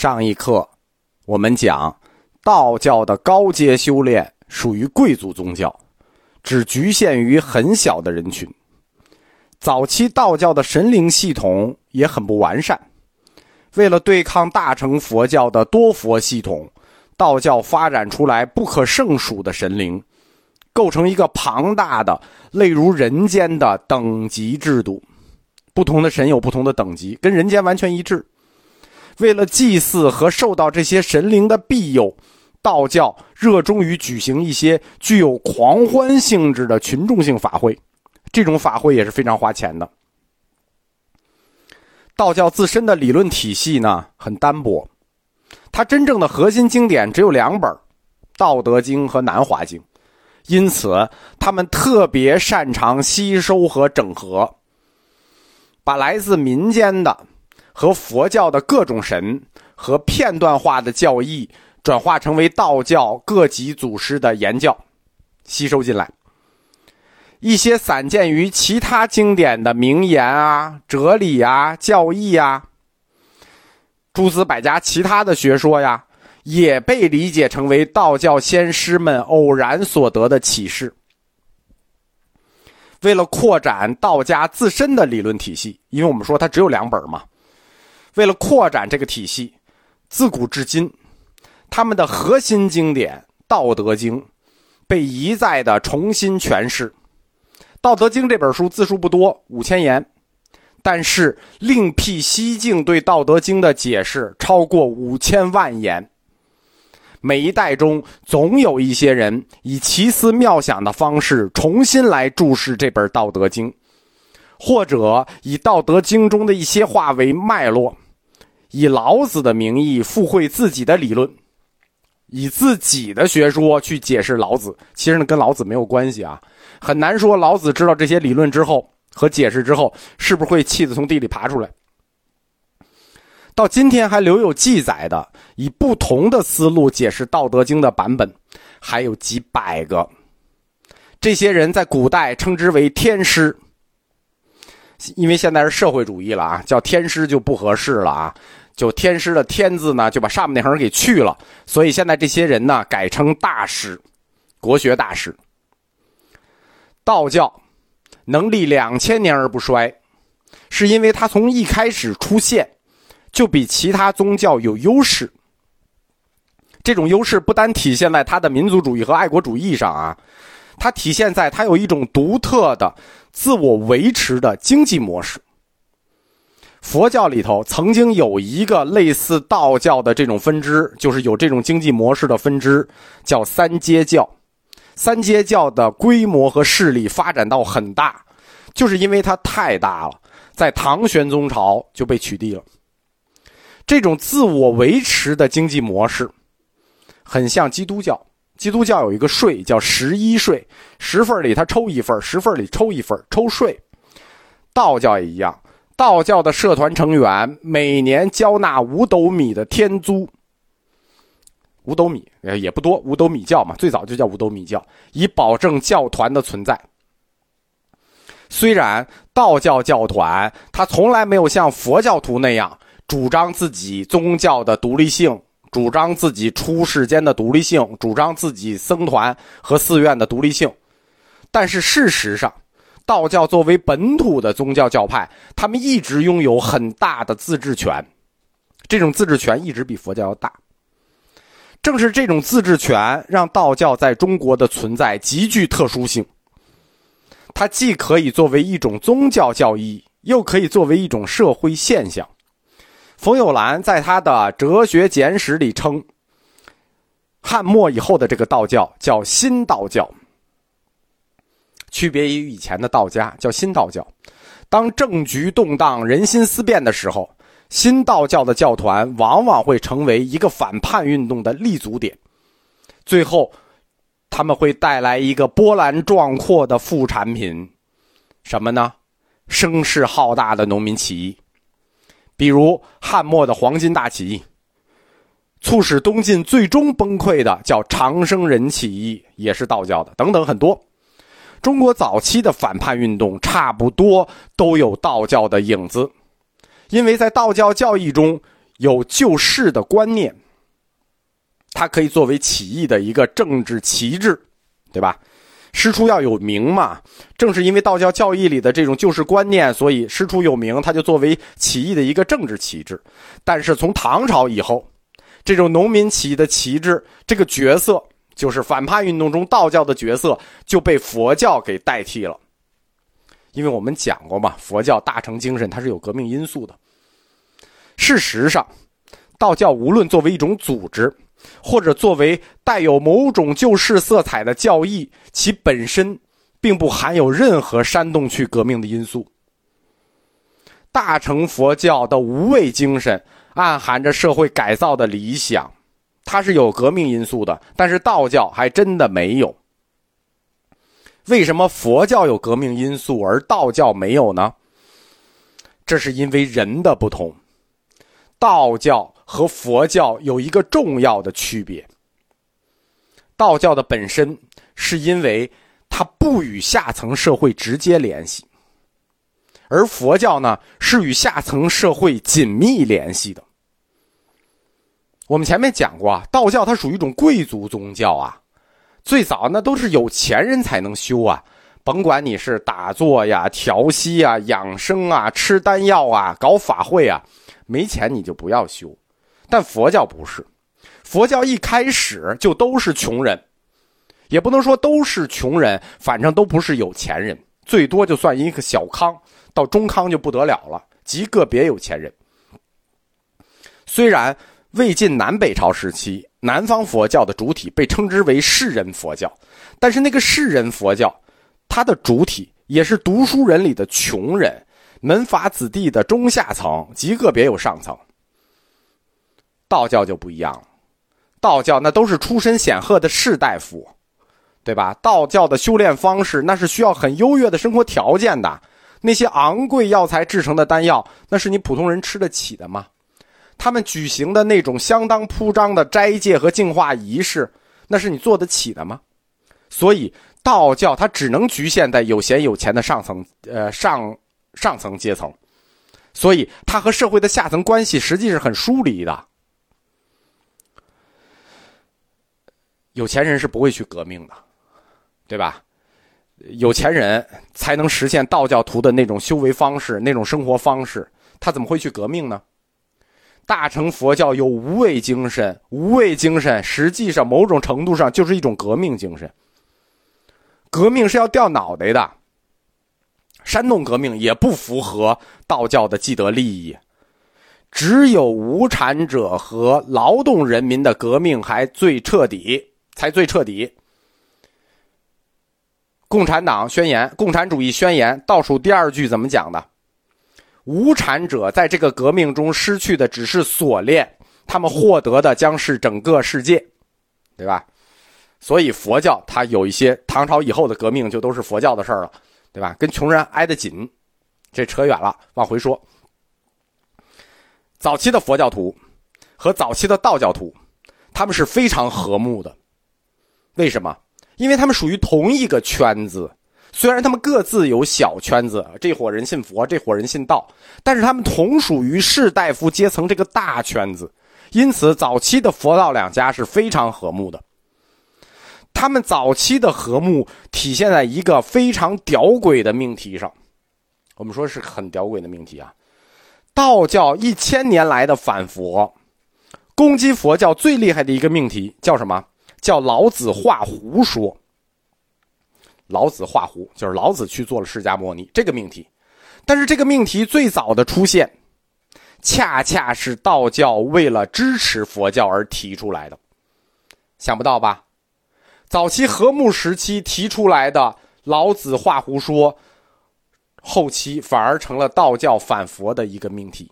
上一课，我们讲道教的高阶修炼属于贵族宗教，只局限于很小的人群。早期道教的神灵系统也很不完善，为了对抗大乘佛教的多佛系统，道教发展出来不可胜数的神灵，构成一个庞大的、类如人间的等级制度。不同的神有不同的等级，跟人间完全一致。为了祭祀和受到这些神灵的庇佑，道教热衷于举行一些具有狂欢性质的群众性法会，这种法会也是非常花钱的。道教自身的理论体系呢很单薄，它真正的核心经典只有两本，《道德经》和《南华经》，因此他们特别擅长吸收和整合，把来自民间的。和佛教的各种神和片段化的教义转化成为道教各级祖师的言教，吸收进来。一些散见于其他经典的名言啊、哲理啊、教义啊，诸子百家其他的学说呀，也被理解成为道教先师们偶然所得的启示。为了扩展道家自身的理论体系，因为我们说它只有两本嘛。为了扩展这个体系，自古至今，他们的核心经典《道德经》被一再的重新诠释。《道德经》这本书字数不多，五千言，但是另辟蹊径对《道德经》的解释超过五千万言。每一代中，总有一些人以奇思妙想的方式重新来注释这本《道德经》。或者以《道德经》中的一些话为脉络，以老子的名义附会自己的理论，以自己的学说去解释老子。其实呢，跟老子没有关系啊。很难说老子知道这些理论之后和解释之后，是不是会气得从地里爬出来。到今天还留有记载的，以不同的思路解释《道德经》的版本，还有几百个。这些人在古代称之为天师。因为现在是社会主义了啊，叫天师就不合适了啊，就天师的天字呢，就把上面那横给去了，所以现在这些人呢改称大师，国学大师。道教能立两千年而不衰，是因为它从一开始出现就比其他宗教有优势。这种优势不单体现在它的民族主义和爱国主义上啊。它体现在它有一种独特的自我维持的经济模式。佛教里头曾经有一个类似道教的这种分支，就是有这种经济模式的分支，叫三阶教。三阶教的规模和势力发展到很大，就是因为它太大了，在唐玄宗朝就被取缔了。这种自我维持的经济模式，很像基督教。基督教有一个税叫十一税，十份里他抽一份，十份里抽一份，抽税。道教也一样，道教的社团成员每年交纳五斗米的天租。五斗米也不多，五斗米教嘛，最早就叫五斗米教，以保证教团的存在。虽然道教教团他从来没有像佛教徒那样主张自己宗教的独立性。主张自己出世间的独立性，主张自己僧团和寺院的独立性，但是事实上，道教作为本土的宗教教派，他们一直拥有很大的自治权，这种自治权一直比佛教要大。正是这种自治权，让道教在中国的存在极具特殊性。它既可以作为一种宗教教义，又可以作为一种社会现象。冯友兰在他的《哲学简史》里称，汉末以后的这个道教叫新道教，区别于以前的道家，叫新道教。当政局动荡、人心思变的时候，新道教的教团往往会成为一个反叛运动的立足点，最后他们会带来一个波澜壮阔的副产品，什么呢？声势浩大的农民起义。比如汉末的黄巾大起义，促使东晋最终崩溃的叫长生人起义，也是道教的，等等很多。中国早期的反叛运动差不多都有道教的影子，因为在道教教义中有救世的观念，它可以作为起义的一个政治旗帜，对吧？师出要有名嘛，正是因为道教教义里的这种救世观念，所以师出有名，它就作为起义的一个政治旗帜。但是从唐朝以后，这种农民起义的旗帜这个角色，就是反叛运动中道教的角色，就被佛教给代替了。因为我们讲过嘛，佛教大乘精神它是有革命因素的。事实上，道教无论作为一种组织，或者作为带有某种救世色彩的教义，其本身并不含有任何煽动去革命的因素。大乘佛教的无畏精神暗含着社会改造的理想，它是有革命因素的，但是道教还真的没有。为什么佛教有革命因素而道教没有呢？这是因为人的不同。道教和佛教有一个重要的区别。道教的本身是因为它不与下层社会直接联系，而佛教呢是与下层社会紧密联系的。我们前面讲过啊，道教它属于一种贵族宗教啊。最早那都是有钱人才能修啊，甭管你是打坐呀、调息啊、养生啊、吃丹药啊、搞法会啊，没钱你就不要修。但佛教不是，佛教一开始就都是穷人，也不能说都是穷人，反正都不是有钱人，最多就算一个小康，到中康就不得了了，极个别有钱人。虽然魏晋南北朝时期。南方佛教的主体被称之为士人佛教，但是那个士人佛教，它的主体也是读书人里的穷人、门阀子弟的中下层，极个别有上层。道教就不一样了，道教那都是出身显赫的士大夫，对吧？道教的修炼方式那是需要很优越的生活条件的，那些昂贵药材制成的丹药，那是你普通人吃得起的吗？他们举行的那种相当铺张的斋戒和净化仪式，那是你做得起的吗？所以道教它只能局限在有闲有钱的上层，呃上上层阶层，所以它和社会的下层关系实际是很疏离的。有钱人是不会去革命的，对吧？有钱人才能实现道教徒的那种修为方式、那种生活方式，他怎么会去革命呢？大乘佛教有无畏精神，无畏精神实际上某种程度上就是一种革命精神。革命是要掉脑袋的，煽动革命也不符合道教的既得利益。只有无产者和劳动人民的革命还最彻底，才最彻底。共产党宣言，共产主义宣言倒数第二句怎么讲的？无产者在这个革命中失去的只是锁链，他们获得的将是整个世界，对吧？所以佛教它有一些唐朝以后的革命就都是佛教的事儿了，对吧？跟穷人挨得紧，这扯远了，往回说。早期的佛教徒和早期的道教徒，他们是非常和睦的，为什么？因为他们属于同一个圈子。虽然他们各自有小圈子，这伙人信佛，这伙人信道，但是他们同属于士大夫阶层这个大圈子，因此早期的佛道两家是非常和睦的。他们早期的和睦体现在一个非常屌诡的命题上，我们说是很屌诡的命题啊。道教一千年来的反佛，攻击佛教最厉害的一个命题叫什么？叫老子画胡说。老子画胡，就是老子去做了释迦牟尼这个命题，但是这个命题最早的出现，恰恰是道教为了支持佛教而提出来的，想不到吧？早期和睦时期提出来的老子画胡说，后期反而成了道教反佛的一个命题。